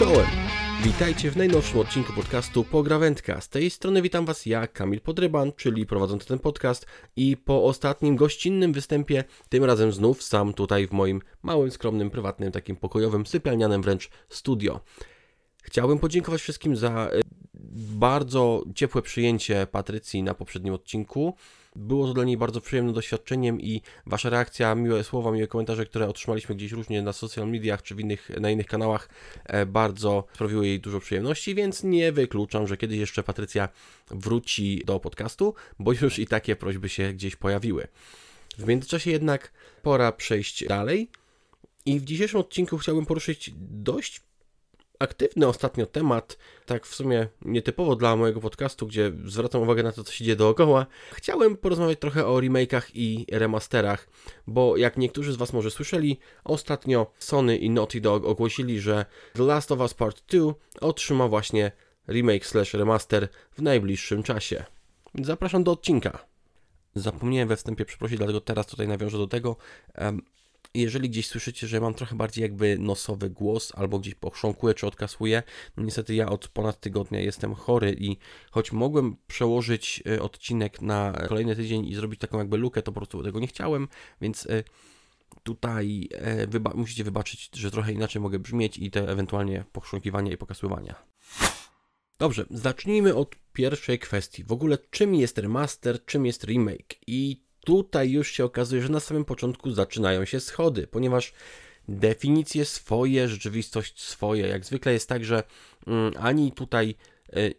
Czołem! Witajcie w najnowszym odcinku podcastu Pograwędka. Z tej strony witam Was ja, Kamil Podryban, czyli prowadzący ten podcast i po ostatnim gościnnym występie, tym razem znów sam tutaj w moim małym, skromnym, prywatnym, takim pokojowym, sypialnianym wręcz studio. Chciałbym podziękować wszystkim za e, bardzo ciepłe przyjęcie Patrycji na poprzednim odcinku. Było to dla niej bardzo przyjemnym doświadczeniem i Wasza reakcja, miłe słowa, miłe komentarze, które otrzymaliśmy gdzieś różnie na social mediach czy w innych, na innych kanałach, e, bardzo sprawiły jej dużo przyjemności, więc nie wykluczam, że kiedyś jeszcze Patrycja wróci do podcastu, bo już i takie prośby się gdzieś pojawiły. W międzyczasie jednak pora przejść dalej. I w dzisiejszym odcinku chciałbym poruszyć dość aktywny ostatnio temat, tak w sumie nietypowo dla mojego podcastu, gdzie zwracam uwagę na to, co się dzieje dookoła. Chciałem porozmawiać trochę o remake'ach i remasterach, bo jak niektórzy z Was może słyszeli, ostatnio Sony i Naughty Dog ogłosili, że The Last of Us Part 2 otrzyma właśnie remake slash remaster w najbliższym czasie. Zapraszam do odcinka. Zapomniałem we wstępie przeprosić, dlatego teraz tutaj nawiążę do tego jeżeli gdzieś słyszycie, że mam trochę bardziej jakby nosowy głos, albo gdzieś pochrząkuję czy odkasuję, no niestety ja od ponad tygodnia jestem chory i choć mogłem przełożyć e, odcinek na kolejny tydzień i zrobić taką jakby lukę, to po prostu tego nie chciałem, więc e, tutaj e, wyba musicie wybaczyć, że trochę inaczej mogę brzmieć i te ewentualnie pochrząkiwania i pokasywania. Dobrze, zacznijmy od pierwszej kwestii. W ogóle czym jest remaster, czym jest remake? I tutaj już się okazuje, że na samym początku zaczynają się schody, ponieważ definicje swoje, rzeczywistość swoje. Jak zwykle jest tak, że mm, ani tutaj y,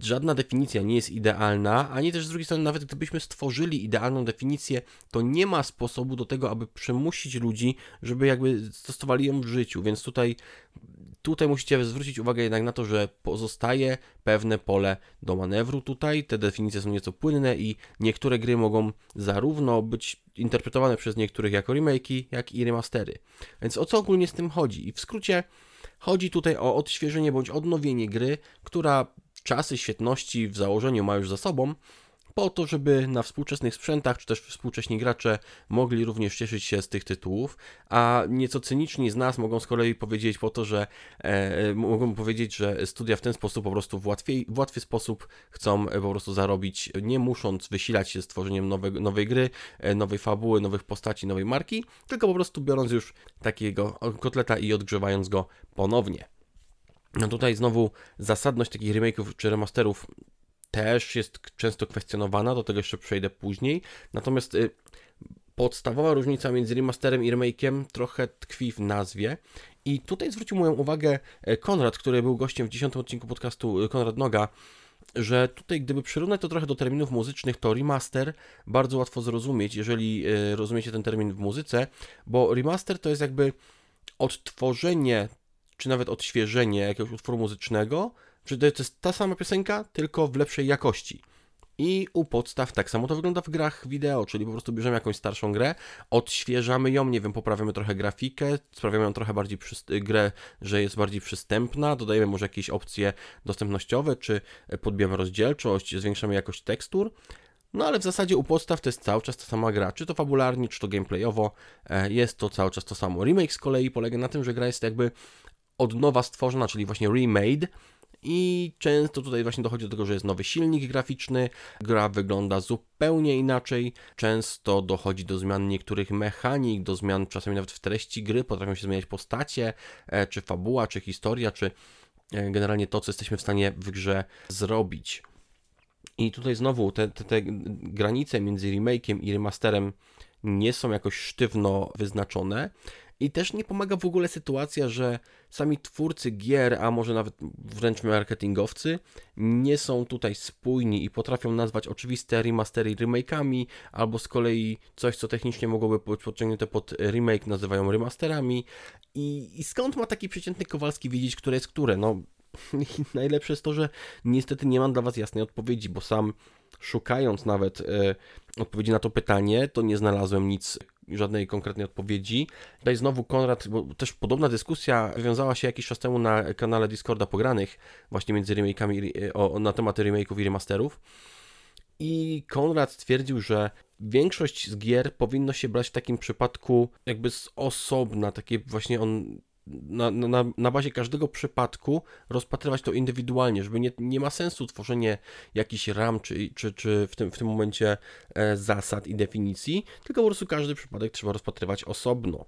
żadna definicja nie jest idealna, ani też z drugiej strony, nawet gdybyśmy stworzyli idealną definicję, to nie ma sposobu do tego, aby przymusić ludzi, żeby jakby stosowali ją w życiu. Więc tutaj Tutaj musicie zwrócić uwagę jednak na to, że pozostaje pewne pole do manewru tutaj. Te definicje są nieco płynne i niektóre gry mogą zarówno być interpretowane przez niektórych jako remake'i, jak i remastery. Więc o co ogólnie z tym chodzi? I w skrócie chodzi tutaj o odświeżenie bądź odnowienie gry, która czasy świetności w założeniu ma już za sobą, po to, żeby na współczesnych sprzętach, czy też współcześni gracze mogli również cieszyć się z tych tytułów, a nieco cyniczni z nas mogą z kolei powiedzieć po to, że e, mogą powiedzieć, że studia w ten sposób po prostu w, łatwiej, w łatwy sposób chcą e, po prostu zarobić, nie musząc wysilać się z tworzeniem nowe, nowej gry, e, nowej fabuły, nowych postaci, nowej marki, tylko po prostu biorąc już takiego kotleta i odgrzewając go ponownie. No tutaj znowu zasadność takich remake'ów czy remasterów też jest często kwestionowana, do tego jeszcze przejdę później. Natomiast y, podstawowa różnica między remasterem i remake'iem trochę tkwi w nazwie. I tutaj zwrócił moją uwagę e, Konrad, który był gościem w 10 odcinku podcastu e, Konrad Noga, że tutaj gdyby przyrównać to trochę do terminów muzycznych, to remaster bardzo łatwo zrozumieć, jeżeli e, rozumiecie ten termin w muzyce, bo remaster to jest jakby odtworzenie, czy nawet odświeżenie jakiegoś utworu muzycznego, że to jest ta sama piosenka, tylko w lepszej jakości. I u podstaw tak samo to wygląda w grach wideo, czyli po prostu bierzemy jakąś starszą grę, odświeżamy ją, nie wiem, poprawiamy trochę grafikę, sprawiamy ją trochę bardziej grę, że jest bardziej przystępna, dodajemy może jakieś opcje dostępnościowe, czy podbijamy rozdzielczość, zwiększamy jakość tekstur. No ale w zasadzie u podstaw to jest cały czas ta sama gra, czy to fabularnie, czy to gameplayowo, e, jest to cały czas to samo. Remake z kolei polega na tym, że gra jest jakby od nowa stworzona, czyli właśnie remade, i często tutaj właśnie dochodzi do tego, że jest nowy silnik graficzny, gra wygląda zupełnie inaczej, często dochodzi do zmian niektórych mechanik, do zmian czasami nawet w treści gry, potrafią się zmieniać postacie, e, czy fabuła, czy historia, czy e, generalnie to, co jesteśmy w stanie w grze zrobić. I tutaj znowu te, te, te granice między remake'iem i remasterem nie są jakoś sztywno wyznaczone. I też nie pomaga w ogóle sytuacja, że sami twórcy gier, a może nawet wręcz marketingowcy, nie są tutaj spójni i potrafią nazwać oczywiste remastery remake'ami, albo z kolei coś, co technicznie mogłoby być podciągnięte pod remake, nazywają remasterami. I, i skąd ma taki przeciętny Kowalski wiedzieć, które jest które? No, najlepsze jest to, że niestety nie mam dla Was jasnej odpowiedzi, bo sam szukając nawet e, odpowiedzi na to pytanie, to nie znalazłem nic żadnej konkretnej odpowiedzi. Tutaj znowu Konrad, bo też podobna dyskusja wiązała się jakiś czas temu na kanale Discorda Pogranych, właśnie między remake'ami, o, na tematy remake'ów i remasterów. I Konrad stwierdził, że większość z gier powinno się brać w takim przypadku jakby z osobna, takie właśnie on na, na, na bazie każdego przypadku rozpatrywać to indywidualnie, żeby nie, nie ma sensu tworzenie jakichś ram czy, czy, czy w, tym, w tym momencie e, zasad i definicji, tylko po prostu każdy przypadek trzeba rozpatrywać osobno.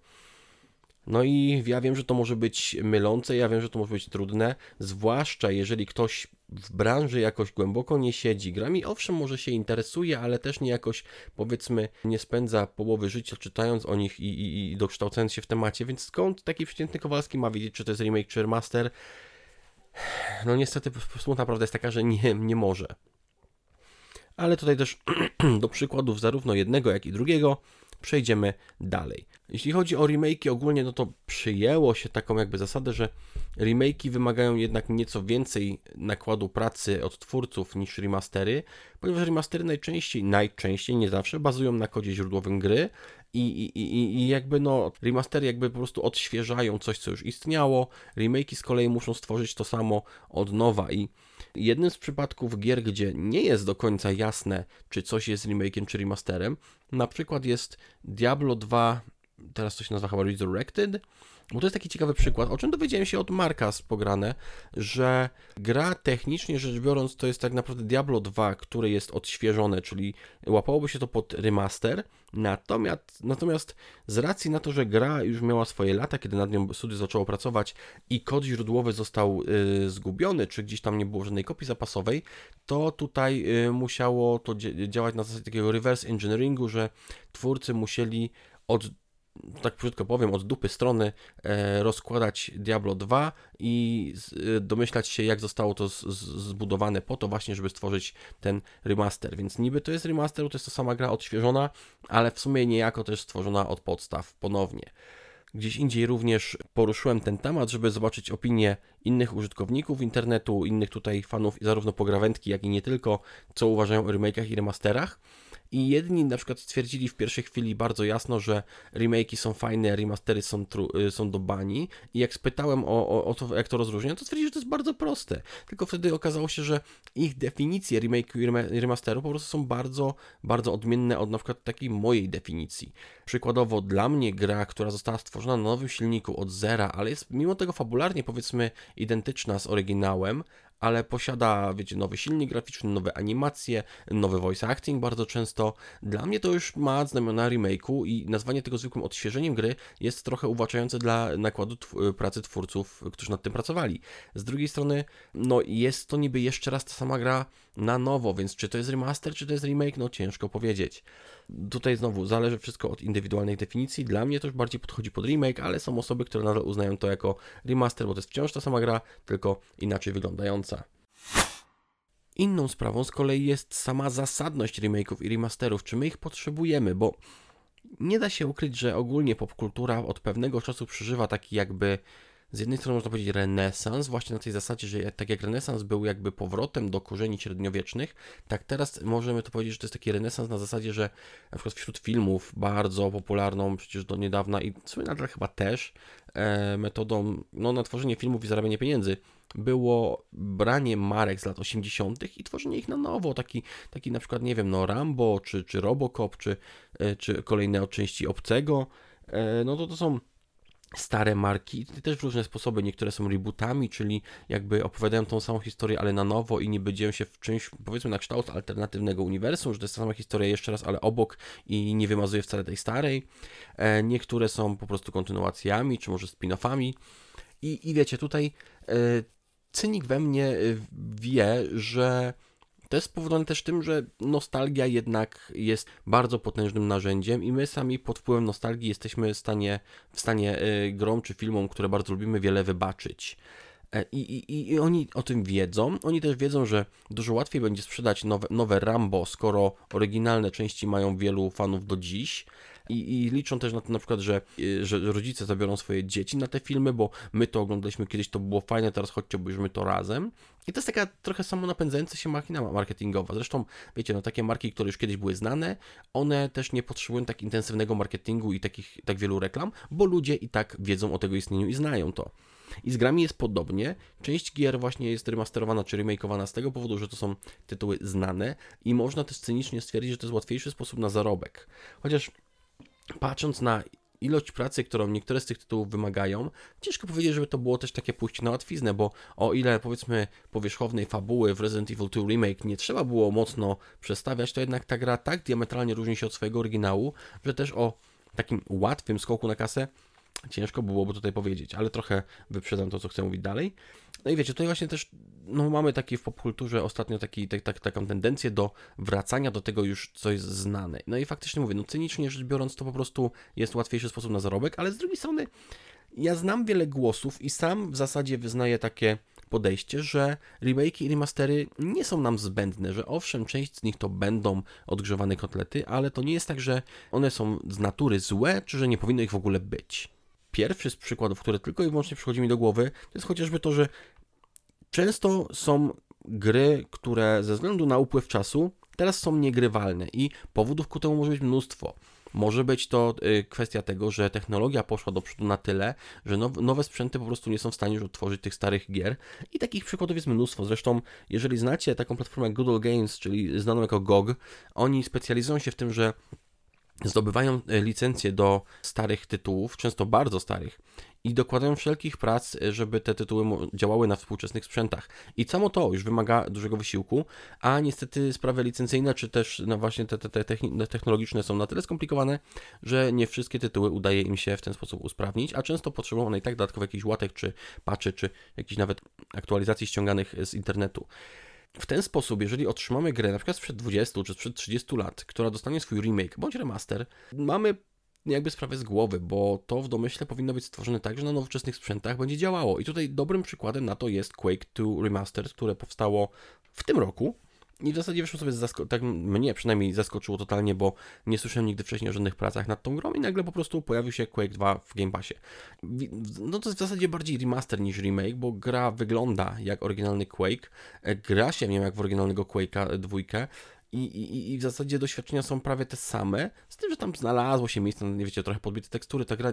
No i ja wiem, że to może być mylące, ja wiem, że to może być trudne, zwłaszcza jeżeli ktoś w branży jakoś głęboko nie siedzi. Grami owszem może się interesuje, ale też nie jakoś powiedzmy nie spędza połowy życia czytając o nich i, i, i dokształcając się w temacie, więc skąd taki przeciętny Kowalski ma wiedzieć, czy to jest remake czy remaster? No niestety smutna prawda jest taka, że nie, nie może. Ale tutaj też do przykładów zarówno jednego, jak i drugiego przejdziemy dalej. Jeśli chodzi o remake'i ogólnie, no to przyjęło się taką jakby zasadę, że remake'i wymagają jednak nieco więcej nakładu pracy od twórców niż remastery, ponieważ remastery najczęściej, najczęściej, nie zawsze, bazują na kodzie źródłowym gry i, i, i, i jakby no remastery jakby po prostu odświeżają coś, co już istniało, remake'i z kolei muszą stworzyć to samo od nowa i jednym z przypadków gier, gdzie nie jest do końca jasne, czy coś jest remake'iem czy remasterem, na przykład jest Diablo 2 teraz się nazywa chyba Resurrected, bo to jest taki ciekawy przykład, o czym dowiedziałem się od Marka z pograne, że gra technicznie rzecz biorąc to jest tak naprawdę Diablo 2, które jest odświeżone, czyli łapałoby się to pod remaster, natomiast, natomiast z racji na to, że gra już miała swoje lata, kiedy nad nią studio zaczęło pracować i kod źródłowy został y, zgubiony, czy gdzieś tam nie było żadnej kopii zapasowej, to tutaj y, musiało to działać na zasadzie takiego reverse engineeringu, że twórcy musieli od tak krótko powiem, od dupy strony e, rozkładać Diablo 2 i e, domyślać się, jak zostało to zbudowane po to właśnie, żeby stworzyć ten remaster. Więc niby to jest remaster, to jest to sama gra odświeżona, ale w sumie niejako też stworzona od podstaw ponownie. Gdzieś indziej również poruszyłem ten temat, żeby zobaczyć opinie innych użytkowników internetu, innych tutaj fanów zarówno pograwędki, jak i nie tylko, co uważają o remake'ach i remasterach. I jedni na przykład stwierdzili w pierwszej chwili bardzo jasno, że remake'i są fajne, remastery są, y, są do bani. I jak spytałem o, o, o to, jak to rozróżniać, to stwierdzili, że to jest bardzo proste. Tylko wtedy okazało się, że ich definicje remake'u i remasteru po prostu są bardzo, bardzo odmienne od na przykład takiej mojej definicji. Przykładowo dla mnie gra, która została stworzona na nowym silniku od zera, ale jest mimo tego fabularnie powiedzmy identyczna z oryginałem, ale posiada, wiecie, nowy silnik graficzny, nowe animacje, nowy voice acting bardzo często. Dla mnie to już ma znamiona remake'u i nazwanie tego zwykłym odświeżeniem gry jest trochę uwłaczające dla nakładu pracy twórców, którzy nad tym pracowali. Z drugiej strony, no jest to niby jeszcze raz ta sama gra na nowo, więc czy to jest remaster, czy to jest remake, no ciężko powiedzieć. Tutaj znowu zależy wszystko od indywidualnej definicji. Dla mnie to już bardziej podchodzi pod remake, ale są osoby, które nadal uznają to jako remaster, bo to jest wciąż ta sama gra, tylko inaczej wyglądająca. Inną sprawą z kolei jest sama zasadność remake'ów i remasterów, czy my ich potrzebujemy, bo nie da się ukryć, że ogólnie popkultura od pewnego czasu przeżywa taki jakby z jednej strony można powiedzieć renesans, właśnie na tej zasadzie, że tak jak renesans był jakby powrotem do korzeni średniowiecznych, tak teraz możemy to powiedzieć, że to jest taki renesans na zasadzie, że na przykład wśród filmów bardzo popularną przecież do niedawna i w sumie nadal chyba też e, metodą no, na tworzenie filmów i zarabianie pieniędzy było branie marek z lat 80. i tworzenie ich na nowo. Taki, taki na przykład, nie wiem, no Rambo, czy, czy Robocop, czy, e, czy kolejne części Obcego. E, no to to są stare marki, też w różne sposoby. Niektóre są rebootami, czyli jakby opowiadają tą samą historię, ale na nowo i nie dzieją się w czymś, powiedzmy, na kształt alternatywnego uniwersum, że to jest ta sama historia jeszcze raz, ale obok i nie wymazuje wcale tej starej. E, niektóre są po prostu kontynuacjami, czy może spin-offami. I, I wiecie, tutaj e, cynik we mnie e, wie, że to jest spowodowane też tym, że nostalgia jednak jest bardzo potężnym narzędziem i my sami pod wpływem nostalgii jesteśmy w stanie, w stanie y, grom czy filmom, które bardzo lubimy, wiele wybaczyć. E, I, i, I oni o tym wiedzą. Oni też wiedzą, że dużo łatwiej będzie sprzedać nowe, nowe Rambo, skoro oryginalne części mają wielu fanów do dziś. I, I, liczą też na to na przykład, że, y, że rodzice zabiorą swoje dzieci na te filmy, bo my to oglądaliśmy kiedyś, to było fajne, teraz chodźcie, obejrzymy to razem. I to jest taka trochę samonapędzająca się machina marketingowa. Zresztą, wiecie, no takie marki, które już kiedyś były znane, one też nie potrzebują tak intensywnego marketingu i takich, tak wielu reklam, bo ludzie i tak wiedzą o tego istnieniu i znają to. I z grami jest podobnie. Część gier właśnie jest remasterowana czy remakeowana z tego powodu, że to są tytuły znane i można też cynicznie stwierdzić, że to jest łatwiejszy sposób na zarobek. Chociaż patrząc na ilość pracy, którą niektóre z tych tytułów wymagają, ciężko powiedzieć, żeby to było też takie pójście na łatwiznę, bo o ile powiedzmy powierzchownej fabuły w Resident Evil 2 Remake nie trzeba było mocno przestawiać, to jednak ta gra tak diametralnie różni się od swojego oryginału, że też o takim łatwym skoku na kasę ciężko byłoby tutaj powiedzieć, ale trochę wyprzedzam to, co chcę mówić dalej. No i wiecie, tutaj właśnie też no, mamy taki w popkulturze ostatnio taki, tak, tak, taką tendencję do wracania do tego już, co jest znane. No i faktycznie mówię, no cynicznie rzecz biorąc, to po prostu jest łatwiejszy sposób na zarobek, ale z drugiej strony ja znam wiele głosów i sam w zasadzie wyznaję takie podejście, że remake i remastery nie są nam zbędne, że owszem, część z nich to będą odgrzewane kotlety, ale to nie jest tak, że one są z natury złe, czy że nie powinno ich w ogóle być. Pierwszy z przykładów, który tylko i wyłącznie przychodzi mi do głowy, to jest chociażby to, że często są gry, które ze względu na upływ czasu teraz są niegrywalne i powodów ku temu może być mnóstwo. Może być to y, kwestia tego, że technologia poszła do przodu na tyle, że nowe sprzęty po prostu nie są w stanie już odtworzyć tych starych gier. I takich przykładów jest mnóstwo. Zresztą, jeżeli znacie taką platformę Google Games, czyli znaną jako GOG, oni specjalizują się w tym, że zdobywają e, licencje do starych tytułów, często bardzo starych, i dokładają wszelkich prac, e, żeby te tytuły działały na współczesnych sprzętach. I samo to już wymaga dużego wysiłku, a niestety sprawy licencyjne, czy też no właśnie te, te, te no, technologiczne są na tyle skomplikowane, że nie wszystkie tytuły udaje im się w ten sposób usprawnić, a często potrzebują one i tak dodatkowo jakichś łatek, czy patchy, czy jakichś nawet aktualizacji ściąganych z internetu. W ten sposób, jeżeli otrzymamy grę na przykład sprzed 20 czy sprzed 30 lat, która dostanie swój remake bądź remaster, mamy jakby sprawę z głowy, bo to w domyśle powinno być stworzone tak, że na nowoczesnych sprzętach będzie działało. I tutaj dobrym przykładem na to jest Quake 2 Remastered, które powstało w tym roku i w zasadzie wyszło sobie, zasko- tak mnie przynajmniej zaskoczyło totalnie, bo nie słyszałem nigdy wcześniej o żadnych pracach nad tą grą i nagle po prostu pojawił się Quake 2 w Game Passie. No to jest w zasadzie bardziej remaster niż remake, bo gra wygląda jak oryginalny Quake, e, gra się w nią jak w oryginalnego Quake'a dwójkę, i, i, i w zasadzie doświadczenia są prawie te same, z tym, że tam znalazło się miejsce, nie wiecie, trochę podbite tekstury, ta gra,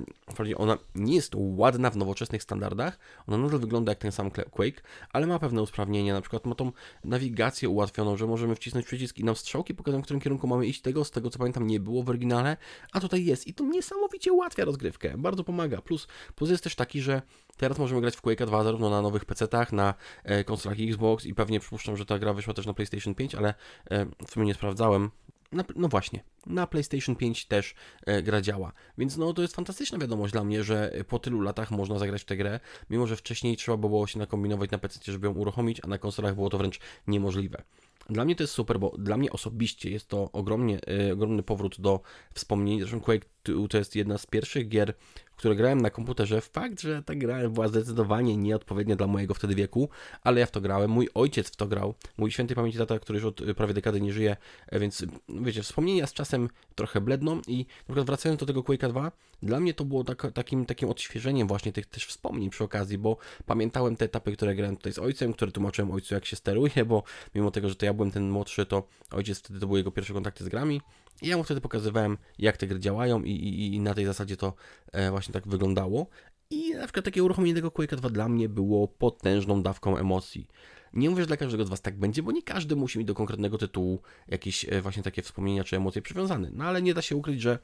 ona nie jest ładna w nowoczesnych standardach, ona nadal wygląda jak ten sam Quake, ale ma pewne usprawnienia, na przykład ma tą nawigację ułatwioną, że możemy wcisnąć przycisk i nam strzałki pokazują, w którym kierunku mamy iść, tego, z tego co pamiętam nie było w oryginale, a tutaj jest i to niesamowicie ułatwia rozgrywkę, bardzo pomaga, plus, plus jest też taki, że Teraz możemy grać w Quake 2 zarówno na nowych PC-tach, na e, konsolach Xbox i pewnie przypuszczam, że ta gra wyszła też na PlayStation 5, ale e, w sumie nie sprawdzałem. Na, no właśnie, na PlayStation 5 też e, gra działa. Więc no to jest fantastyczna wiadomość dla mnie, że po tylu latach można zagrać w tę grę, mimo że wcześniej trzeba było się nakombinować na PC, żeby ją uruchomić, a na konsolach było to wręcz niemożliwe. Dla mnie to jest super, bo dla mnie osobiście jest to ogromnie, e, ogromny powrót do wspomnień. Zresztą Quake 2 to jest jedna z pierwszych gier, które grałem na komputerze, fakt, że ta gra była zdecydowanie nieodpowiednia dla mojego wtedy wieku, ale ja w to grałem, mój ojciec w to grał, mój święty pamięci tata, który już od prawie dekady nie żyje, e, więc wiecie, wspomnienia z czasem trochę bledną i na przykład wracając do tego Quake'a 2, dla mnie to było tak, takim, takim odświeżeniem właśnie tych też wspomnień przy okazji, bo pamiętałem te etapy, które grałem tutaj z ojcem, które tłumaczyłem ojcu jak się steruje, bo mimo tego, że to ja byłem ten młodszy, to ojciec wtedy to były jego pierwsze kontakty z grami, i ja mu wtedy pokazywałem, jak te gry działają i, i, i na tej zasadzie to e, właśnie tak wyglądało. I na przykład takie uruchomienie tego Quake'a 2 dla mnie było potężną dawką emocji. Nie mówię, że dla każdego z Was tak będzie, bo nie każdy musi mieć do konkretnego tytułu jakieś e, właśnie takie wspomnienia czy emocje przywiązane. No ale nie da się ukryć, że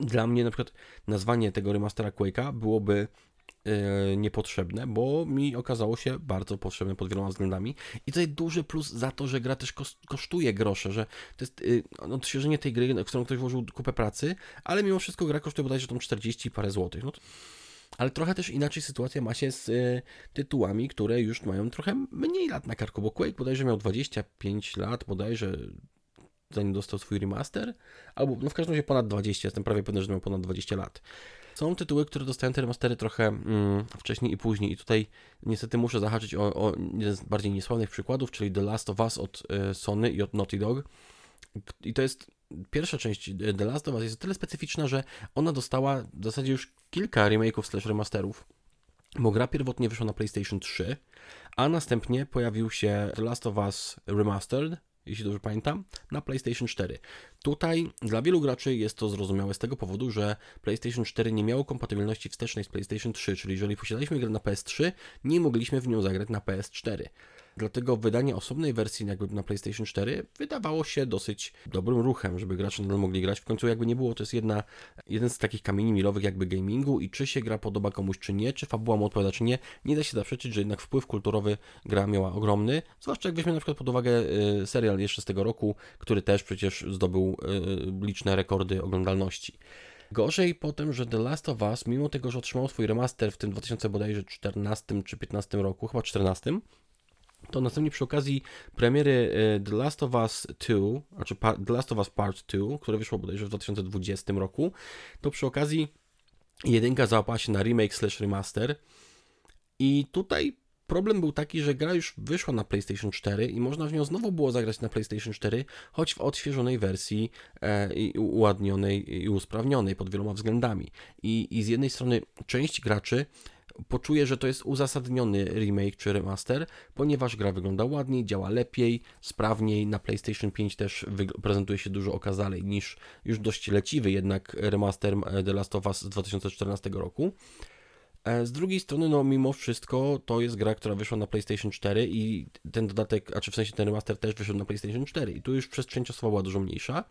dla mnie na przykład nazwanie tego remastera Quake'a byłoby niepotrzebne, bo mi okazało się bardzo potrzebne pod wieloma względami. I tutaj duży plus za to, że gra też kosztuje grosze, że to jest y, odświeżenie tej gry, w którą ktoś włożył kupę pracy, ale mimo wszystko gra kosztuje bodajże tam 40 parę złotych. No to... Ale trochę też inaczej sytuacja ma się z y, tytułami, które już mają trochę mniej lat na karku, bo Quake bodajże miał 25 lat, bodajże zanim dostał swój remaster, albo no w każdym razie ponad 20, jestem prawie pewny, że miał ponad 20 lat. Są tytuły, które dostają te remastery trochę mm, wcześniej i później i tutaj niestety muszę zahaczyć o, o jeden z bardziej niesławnych przykładów, czyli The Last of Us od y, Sony i od Naughty Dog. I to jest pierwsza część e, The Last of Us jest tyle specyficzna, że ona dostała w zasadzie już kilka remake'ów slash remasterów, bo gra pierwotnie wyszła na PlayStation 3, a następnie pojawił się The Last of Us Remastered, jeśli dobrze pamiętam, na PlayStation 4. Tutaj dla wielu graczy jest to zrozumiałe z tego powodu, że PlayStation 4 nie miało kompatybilności wstecznej z PlayStation 3, czyli jeżeli posiadaliśmy grę na PS3, nie mogliśmy w nią zagrać na PS4. Dlatego wydanie osobnej wersji jakby na PlayStation 4 wydawało się dosyć dobrym ruchem, żeby gracze nadal mogli grać. W końcu jakby nie było, to jest jedna, jeden z takich kamieni milowych jakby gamingu i czy się gra podoba komuś czy nie, czy fabuła mu odpowiada czy nie, nie da się zaprzeczyć, że jednak wpływ kulturowy gra miała ogromny, zwłaszcza jak weźmiemy na przykład pod uwagę y, serial jeszcze z tego roku, który też przecież zdobył y, liczne rekordy oglądalności. Gorzej potem, że The Last of Us, mimo tego, że otrzymało swój remaster w tym 2014 czy 15 roku, chyba 14, to następnie przy okazji premiery e, The Last of Us 2, znaczy The Last of Us Part 2, które wyszło bodajże w 2020 roku, to przy okazji jedynka załapała się na remake slash remaster i tutaj problem był taki, że gra już wyszła na PlayStation 4 i można w nią znowu było zagrać na PlayStation 4, choć w odświeżonej wersji e, i uładnionej i usprawnionej pod wieloma względami. I, I z jednej strony część graczy poczuje, że to jest uzasadniony remake czy remaster, ponieważ gra wygląda ładniej, działa lepiej, sprawniej. Na PlayStation 5 też prezentuje się dużo okazalej niż już dość leciwy jednak remaster e, The Last of Us z 2014 roku. E, z drugiej strony, no mimo wszystko, to jest gra, która wyszła na PlayStation 4 i ten dodatek, a czy w sensie ten remaster też wyszedł na PlayStation 4 i tu już przestrzeń czasowa była dużo mniejsza.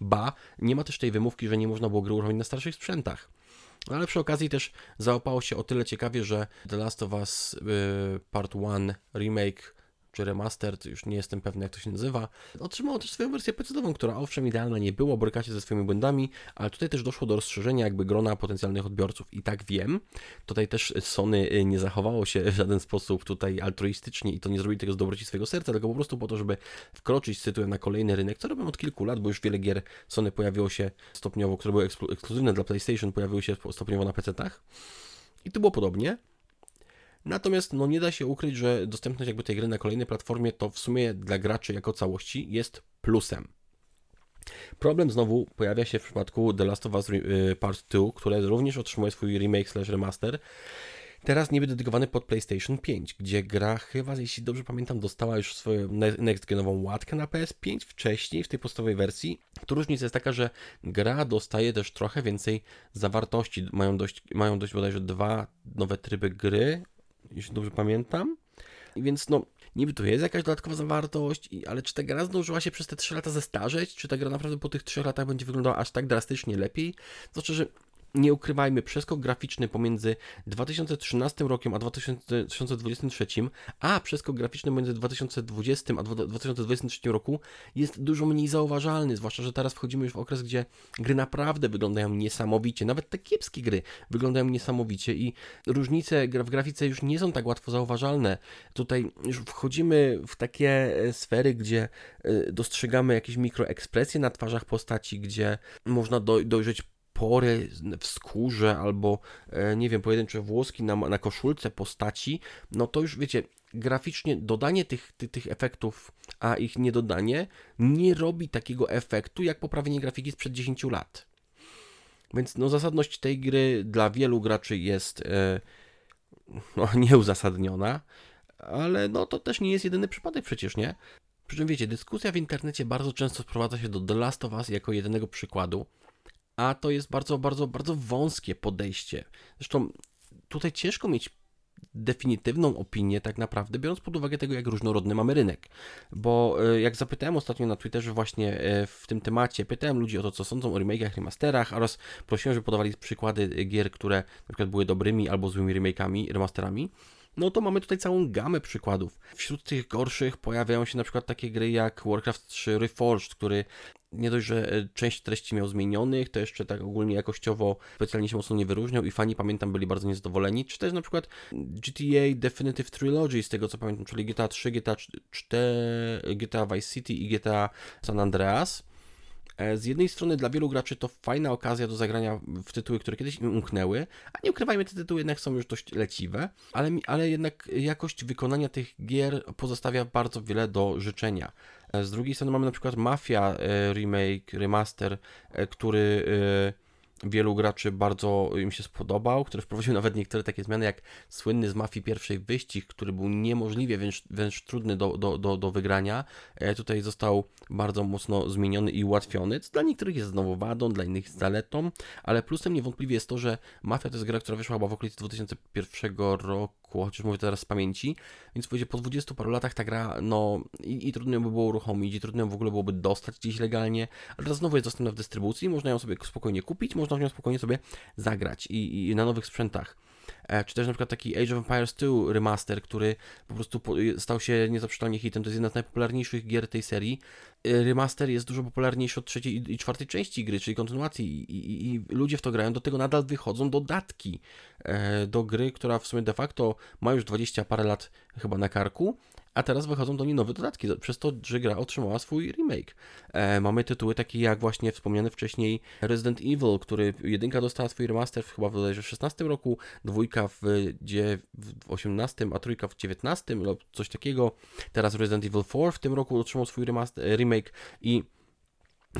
Ba, nie ma też tej wymówki, że nie można było gry uruchomić na starszych sprzętach. No, ale przy okazji też załapało się o tyle ciekawie, że The Last of Us y, Part 1 Remake czy remastered, już nie jestem pewny jak to się nazywa, otrzymało też swoją wersję PC-ową, która owszem idealna nie była, boryka się ze swoimi błędami, ale tutaj też doszło do rozszerzenia jakby grona potencjalnych odbiorców. I tak wiem, tutaj też Sony y, nie zachowało się w żaden sposób tutaj altruistycznie i to nie zrobili tego z dobroci swojego serca, tylko po prostu po to, żeby wkroczyć z tytułem na kolejny rynek, co robią od kilku lat, bo już wiele gier Sony pojawiło się stopniowo, które były ekskluzywne dla PlayStation, pojawiły się stopniowo na PC-tach. I tu było podobnie. Natomiast no, nie da się ukryć, że dostępność jakby tej gry na kolejnej platformie to w sumie dla graczy jako całości jest plusem. Problem znowu pojawia się w przypadku The Last of Us y, Part 2, które również otrzymuje swój remake slash remaster. Teraz niby dedykowany pod PlayStation 5, gdzie gra chyba, jeśli dobrze pamiętam, dostała już swoją next-genową łatkę na PS5 wcześniej, w tej podstawowej wersji. Tu różnica jest taka, że gra dostaje też trochę więcej zawartości. Mają dość, mają dość bodajże dwa nowe tryby gry jeśli dobrze pamiętam. I więc no, niby tu jest jakaś dodatkowa zawartość, ale czy ta gra zdążyła się przez te 3 lata zestarzeć? Czy ta gra naprawdę po tych 3 latach będzie wyglądała aż tak drastycznie lepiej? Znaczy, że nie ukrywajmy, przeskok graficzny pomiędzy 2013 rokiem a 2023, a przeskok graficzny między 2020 a 2023 roku jest dużo mniej zauważalny, zwłaszcza, że teraz wchodzimy już w okres, gdzie gry naprawdę wyglądają niesamowicie, nawet te kiepskie gry wyglądają niesamowicie i różnice w grafice już nie są tak łatwo zauważalne. Tutaj już wchodzimy w takie e, sfery, gdzie e, dostrzegamy jakieś mikroekspresje na twarzach postaci, gdzie można dojrzeć pory w skórze albo, e, nie wiem, pojedyncze włoski na, na koszulce postaci, no to już wiecie, graficznie dodanie tych, tych, tych efektów, a ich niedodanie nie robi takiego efektu jak poprawienie grafiki sprzed 10 lat. Więc no, zasadność tej gry dla wielu graczy jest e, no, nieuzasadniona, ale no to też nie jest jedyny przypadek przecież, nie? Przy czym wiecie, dyskusja w internecie bardzo często sprowadza się do The Last of Us jako jedynego przykładu, a to jest bardzo, bardzo, bardzo wąskie podejście. Zresztą tutaj ciężko mieć definitywną opinię tak naprawdę, biorąc pod uwagę tego, jak różnorodny mamy rynek. Bo e, jak zapytałem ostatnio na Twitterze właśnie e, w tym temacie, pytałem ludzi o to, co sądzą o remake'ach, remasterach oraz prosiłem, żeby podawali przykłady gier, które na przykład były dobrymi albo złymi remake'ami, remasterami no to mamy tutaj całą gamę przykładów. Wśród tych gorszych pojawiają się na przykład takie gry jak Warcraft 3 Reforged, który nie dość, że e, część treści miał zmienionych, to jeszcze tak ogólnie jakościowo specjalnie się mocno nie wyróżniał i fani, pamiętam, byli bardzo niezadowoleni. Czy też na przykład GTA Definitive Trilogy, z tego co pamiętam, czyli GTA 3, GTA 4, GTA Vice City i GTA San Andreas z jednej strony dla wielu graczy to fajna okazja do zagrania w tytuły, które kiedyś im umknęły, a nie ukrywajmy, te tytuły jednak są już dość leciwe, ale, ale jednak jakość wykonania tych gier pozostawia bardzo wiele do życzenia. E, z drugiej strony mamy na przykład Mafia e, remake, remaster, który wielu graczy bardzo im się spodobał, który wprowadził nawet niektóre takie zmiany, jak słynny z Mafii pierwszej wyścig, który był niemożliwie wręcz, wręcz trudny do, do, do, do wygrania. E, tutaj został bardzo mocno zmieniony i ułatwiony, co dla niektórych jest znowu wadą, dla innych zaletą, ale plusem niewątpliwie jest to, że Mafia to jest gra, która wyszła chyba w okolicy 2001 roku roku, chociaż mówię teraz z pamięci, więc powiedzieć, po 20 paru latach ta gra, no i, i trudno by było uruchomić, i trudno ją w ogóle byłoby dostać gdzieś legalnie, ale teraz znowu jest dostępna w dystrybucji, można ją sobie spokojnie kupić, można w nią spokojnie sobie zagrać i, i na nowych sprzętach. E, czy też na przykład taki Age of Empires 2 remaster, który po prostu stał się niezaprzeczalnie hitem. To jest jedna z najpopularniejszych gier tej serii. E, remaster jest dużo popularniejszy od trzeciej i czwartej części gry, czyli kontynuacji i, i, i ludzie w to grają. Do tego nadal wychodzą dodatki e, do gry, która w sumie de facto ma już 20 parę lat chyba na karku, a teraz wychodzą do niej nowe dodatki, przez to, że gra otrzymała swój remake. E, mamy tytuły takie jak właśnie wspomniany wcześniej Resident Evil, który jedynka dostała swój remaster chyba w 16 roku, dwójka w, w 18, a trójka w 19 lub coś takiego. Teraz Resident Evil 4 w tym roku otrzymał swój remaster, remake i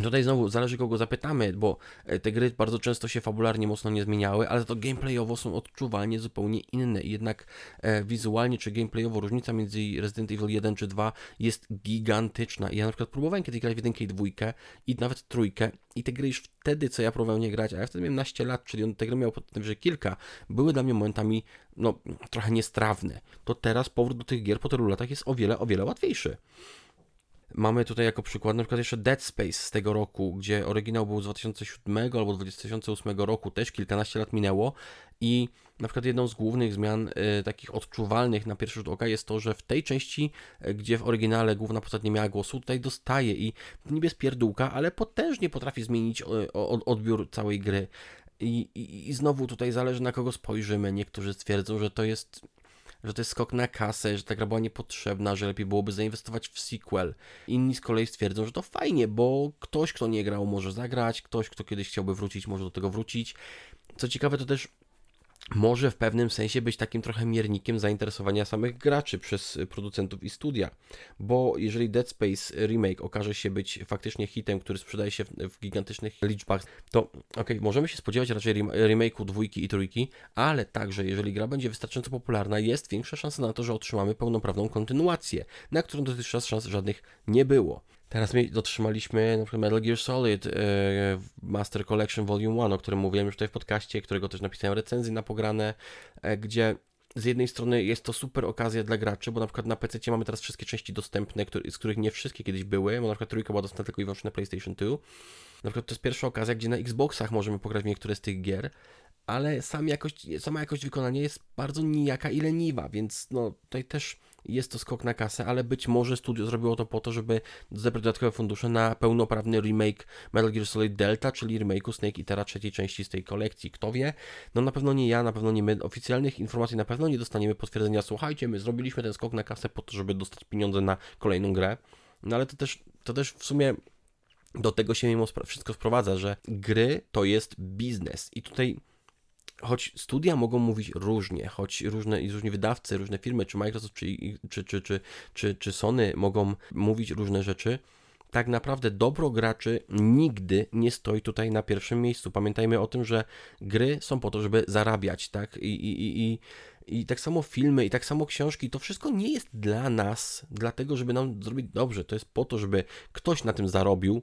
Tutaj znowu zależy kogo zapytamy, bo e, te gry bardzo często się fabularnie mocno nie zmieniały, ale to gameplayowo są odczuwalnie zupełnie inne. Jednak e, wizualnie czy gameplayowo różnica między Resident Evil 1 czy 2 jest gigantyczna. Ja na przykład próbowałem kiedyś grać w jedynkę i dwójkę i nawet trójkę i te gry już wtedy, co ja próbowałem nie grać, a ja wtedy miałem naście lat, czyli te gry miał potem kilka, były dla mnie momentami no trochę niestrawne. To teraz powrót do tych gier po tylu latach jest o wiele, o wiele łatwiejszy. Mamy tutaj jako przykład na przykład jeszcze Dead Space z tego roku, gdzie oryginał był z 2007 albo 2008 roku, też kilkanaście lat minęło i na przykład jedną z głównych zmian y, takich odczuwalnych na pierwszy rzut oka jest to, że w tej części, y, gdzie w oryginale główna postać nie miała głosu, tutaj dostaje i niby jest pierdółka, ale potężnie potrafi zmienić y, odbiór całej gry. I, i, I znowu tutaj zależy na kogo spojrzymy. Niektórzy stwierdzą, że to jest że to jest skok na kasę, że ta gra była niepotrzebna, że lepiej byłoby zainwestować w sequel. Inni z kolei stwierdzą, że to fajnie, bo ktoś, kto nie grał, może zagrać, ktoś, kto kiedyś chciałby wrócić, może do tego wrócić. Co ciekawe, to też może w pewnym sensie być takim trochę miernikiem zainteresowania samych graczy przez producentów i studia. Bo jeżeli Dead Space Remake okaże się być faktycznie hitem, który sprzedaje się w, w gigantycznych liczbach, to ok, możemy się spodziewać raczej remake'u dwójki i trójki, ale także jeżeli gra będzie wystarczająco popularna, jest większa szansa na to, że otrzymamy pełnoprawną kontynuację, na którą dotychczas szans żadnych nie było. Teraz my dotrzymaliśmy na przykład Metal Gear Solid e, Master Collection Volume 1, o którym mówiłem już tutaj w podcaście, którego też napisałem recenzję na pograne, e, gdzie z jednej strony jest to super okazja dla graczy, bo na przykład na PC mamy teraz wszystkie części dostępne, z których nie wszystkie kiedyś były, bo na przykład trójka była dostępna tylko i wyłącznie na PlayStation 2. Na przykład to jest pierwsza okazja, gdzie na Xboxach możemy pograć w niektóre z tych gier, ale sam jakość, sama jakość wykonania jest bardzo nijaka i leniwa, więc no tutaj też jest to skok na kasę, ale być może studio zrobiło to po to, żeby zebrać dodatkowe fundusze na pełnoprawny remake Metal Gear Solid Delta, czyli remake'u Snake Eatera trzeciej części z tej kolekcji. Kto wie? No na pewno nie ja, na pewno nie my. Oficjalnych informacji na pewno nie dostaniemy potwierdzenia. Słuchajcie, my zrobiliśmy ten skok na kasę po to, żeby dostać pieniądze na kolejną grę. No ale to też, to też w sumie do tego się mimo wszystko sprowadza, że gry to jest biznes i tutaj choć studia mogą mówić różnie, choć różne różni wydawcy, różne firmy, czy Microsoft, czy, czy, czy, czy, czy, czy Sony mogą mówić różne rzeczy, tak naprawdę dobro graczy nigdy nie stoi tutaj na pierwszym miejscu. Pamiętajmy o tym, że gry są po to, żeby zarabiać, tak? I, i, i, i, i tak samo filmy, i tak samo książki, to wszystko nie jest dla nas, dlatego, żeby nam zrobić dobrze. To jest po to, żeby ktoś na tym zarobił,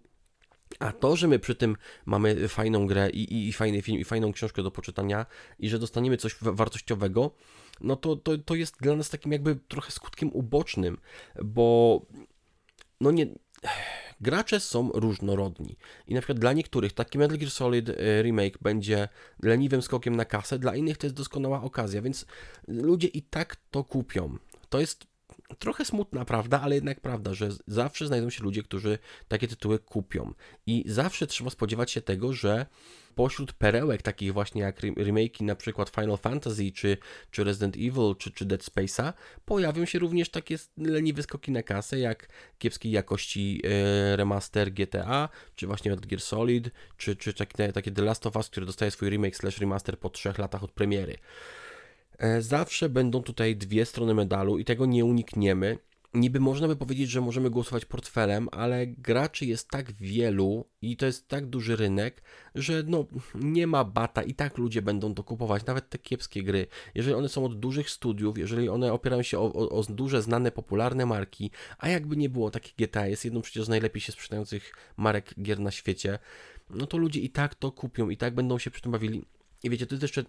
a to, że my przy tym mamy fajną grę i, i, i, fajny film, i fajną książkę do poczytania, i że dostaniemy coś wartościowego, no to, to, to jest dla nas takim jakby trochę skutkiem ubocznym, bo no nie. Gracze są różnorodni i na przykład dla niektórych taki Metal Gear Solid e, Remake będzie leniwym skokiem na kasę, dla innych to jest doskonała okazja, więc ludzie i tak to kupią. To jest trochę smutna prawda, ale jednak prawda, że zawsze znajdą się ludzie, którzy takie tytuły kupią. I zawsze trzeba spodziewać się tego, że pośród perełek takich właśnie jak remake'i na przykład Final Fantasy, czy, czy Resident Evil, czy, czy Dead Space'a, pojawią się również takie leniwe skoki na kasę, jak kiepskiej jakości e, remaster GTA, czy właśnie Metal Gear Solid, czy, czy takie, takie The Last of Us, który dostaje swój remake slash remaster po trzech latach od premiery. E, zawsze będą tutaj dwie strony medalu i tego nie unikniemy. Niby można by powiedzieć, że możemy głosować portfelem, ale graczy jest tak wielu i to jest tak duży rynek, że no nie ma bata i tak ludzie będą to kupować, nawet te kiepskie gry. Jeżeli one są od dużych studiów, jeżeli one opierają się o, o, o duże, znane, popularne marki, a jakby nie było, takie GTA jest jedną przecież z najlepiej się sprzedających marek gier na świecie, no to ludzie i tak to kupią, i tak będą się przy tym bawili. I wiecie, to jest jeszcze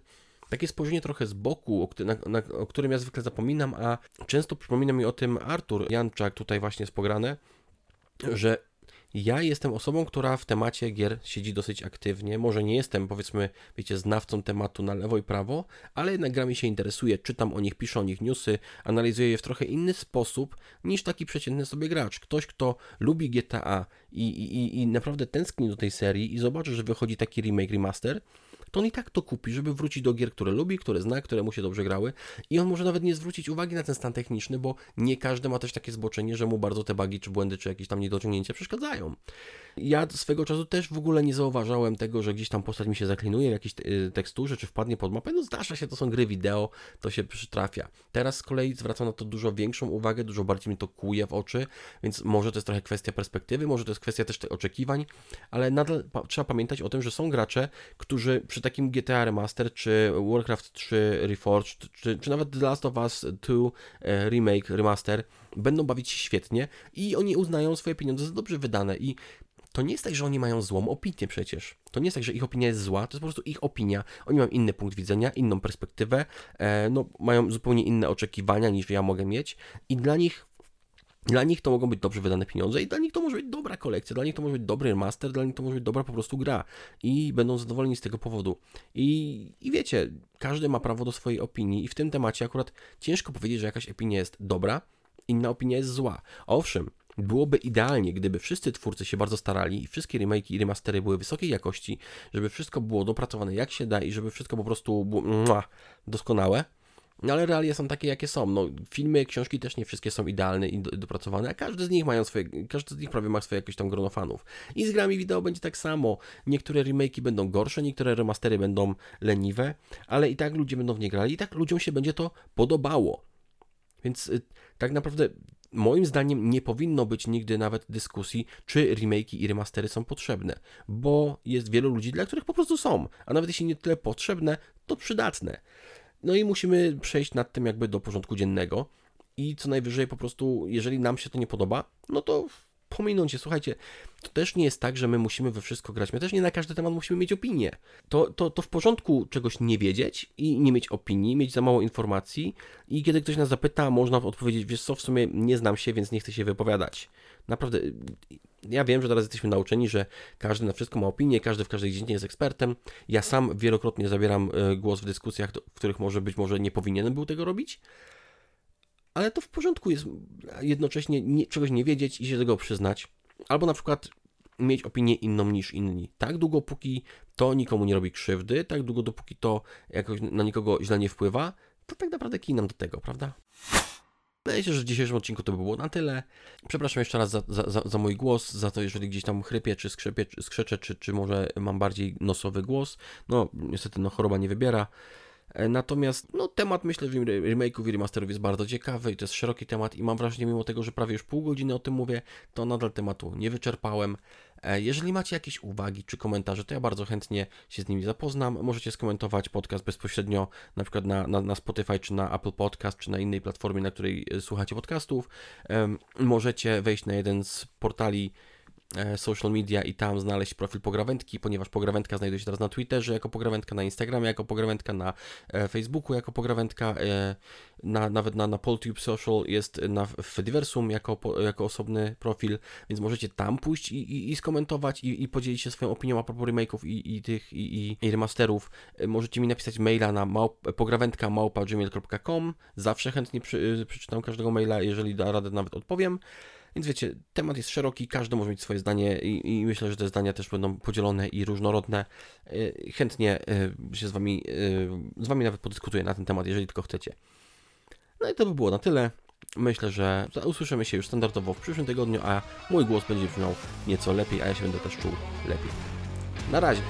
takie spojrzenie trochę z boku, o, na, na, o którym ja zwykle zapominam, a często przypomina mi o tym Artur Janczak, tutaj właśnie z Pograne, że ja jestem osobą, która w temacie gier siedzi dosyć aktywnie. Może nie jestem, powiedzmy, wiecie, znawcą tematu na lewo i prawo, ale jednak grami się interesuję, czytam o nich, piszę o nich newsy, analizuję je w trochę inny sposób niż taki przeciętny sobie gracz. Ktoś, kto lubi GTA i, i, i naprawdę tęskni do tej serii i zobaczy, że wychodzi taki remake, remaster, to on i tak to kupi, żeby wrócić do gier, które lubi, które zna, które mu się dobrze grały i on może nawet nie zwrócić uwagi na ten stan techniczny, bo nie każdy ma też takie zboczenie, że mu bardzo te bugi, czy błędy, czy jakieś tam niedociągnięcia przeszkadzają. Ja swego czasu też w ogóle nie zauważałem tego, że gdzieś tam postać mi się zaklinuje w jakiejś y, teksturze, czy wpadnie pod mapę. No zdarza się, to są gry wideo, to się przytrafia. Teraz z kolei zwracam na to dużo większą uwagę, dużo bardziej mi to kuje w oczy, więc może to jest trochę kwestia perspektywy, może to jest kwestia też tych oczekiwań, ale nadal pa trzeba pamiętać o tym, że są gracze, którzy przy takim GTA Remaster, czy Warcraft 3 Reforged, czy, czy nawet The Last of Us 2 e, Remake, Remaster, będą bawić się świetnie i oni uznają swoje pieniądze za dobrze wydane i to nie jest tak, że oni mają złą opinię przecież. To nie jest tak, że ich opinia jest zła, to jest po prostu ich opinia. Oni mają inny punkt widzenia, inną perspektywę, e, no, mają zupełnie inne oczekiwania niż ja mogę mieć i dla nich dla nich to mogą być dobrze wydane pieniądze i dla nich to może być dobra kolekcja, dla nich to może być dobry master, dla nich to może być dobra po prostu gra i będą zadowoleni z tego powodu. I, I wiecie, każdy ma prawo do swojej opinii i w tym temacie akurat ciężko powiedzieć, że jakaś opinia jest dobra, inna opinia jest zła. Owszem, Byłoby idealnie, gdyby wszyscy twórcy się bardzo starali i wszystkie remake i remastery były wysokiej jakości, żeby wszystko było dopracowane jak się da i żeby wszystko po prostu było mua, doskonałe. No ale realia są takie, jakie są. No, filmy, książki też nie wszystkie są idealne i dopracowane, a każdy z nich mają swoje, każdy z nich prawie ma swoje jakieś tam grono fanów. I z grami wideo będzie tak samo. Niektóre remake'i będą gorsze, niektóre remastery będą leniwe, ale i tak ludzie będą w nie grali i tak ludziom się będzie to podobało. Więc y, tak naprawdę moim zdaniem nie powinno być nigdy nawet dyskusji, czy remake'i i remastery są potrzebne, bo jest wielu ludzi, dla których po prostu są, a nawet jeśli nie tyle potrzebne, to przydatne. No i musimy przejść nad tym jakby do porządku dziennego i co najwyżej po prostu, jeżeli nam się to nie podoba, no to pominąć je. Słuchajcie, to też nie jest tak, że my musimy we wszystko grać. My też nie na każdy temat musimy mieć opinię. To, to, to w porządku czegoś nie wiedzieć i nie mieć opinii, mieć za mało informacji i kiedy ktoś nas zapyta, można odpowiedzieć, wiesz co, w sumie nie znam się, więc nie chcę się wypowiadać. Naprawdę, ja wiem, że teraz jesteśmy nauczeni, że każdy na wszystko ma opinię, każdy w każdej dziedzinie jest ekspertem. Ja sam wielokrotnie zabieram e, głos w dyskusjach, w których może być może nie powinienem był tego robić, ale to w porządku jest jednocześnie nie, czegoś nie wiedzieć i się tego przyznać. Albo na przykład mieć opinię inną niż inni. Tak długo, póki to nikomu nie robi krzywdy, tak długo, dopóki to jakoś na nikogo źle nie wpływa, to tak naprawdę kij nam do tego, prawda? Się, że w dzisiejszym odcinku to by było na tyle. Przepraszam jeszcze raz za, za, za mój głos, za to, jeżeli gdzieś tam chrypię, czy skrzepie, czy skrzeczę, czy, czy może mam bardziej nosowy głos. No, niestety, no, choroba nie wybiera. E, natomiast no, temat myślę, że remake'ów i remasterów jest bardzo ciekawy i to jest szeroki temat i mam wrażenie, mimo tego, że prawie już pół godziny o tym mówię, to nadal tematu nie wyczerpałem. E, jeżeli macie jakieś uwagi czy komentarze, to ja bardzo chętnie się z nimi zapoznam. Możecie skomentować podcast bezpośrednio na przykład na, na, na Spotify, czy na Apple Podcast, czy na innej platformie, na której e, słuchacie podcastów. Możecie wejść na jeden z portali social media i tam znaleźć profil Pograwędki, ponieważ Pograwędka znajduje się teraz na Twitterze jako Pograwędka, na Instagramie jako Pograwędka, na e, Facebooku jako Pograwędka, e, na, nawet na, na Poltube Social jest na Fediversum jako, jako osobny profil, więc możecie tam pójść i, i, i skomentować i, i, podzielić się swoją opinią a propos remake'ów i, i tych i, i, remasterów. Możecie mi napisać maila na małp, pograwędka zawsze chętnie przy, przeczytam każdego maila, jeżeli da radę nawet odpowiem. Więc wiecie, temat jest szeroki, każdy może mieć swoje zdanie i, i myślę, że te zdania też będą podzielone i różnorodne. E, chętnie e, się z wami, e, z wami nawet podyskutuję na ten temat, jeżeli tylko chcecie. No i to by było na tyle. Myślę, że usłyszymy się już standardowo w przyszłym tygodniu, a mój głos będzie brzmiał nieco lepiej, a ja się będę też czuł lepiej. Na razie.